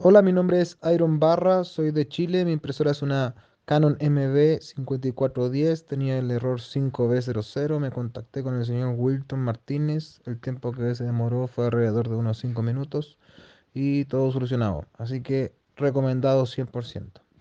Hola, mi nombre es Iron Barra, soy de Chile. Mi impresora es una Canon MB 5410, tenía el error 5B00. Me contacté con el señor Wilton Martínez. El tiempo que se demoró fue alrededor de unos 5 minutos y todo solucionado. Así que recomendado 100%.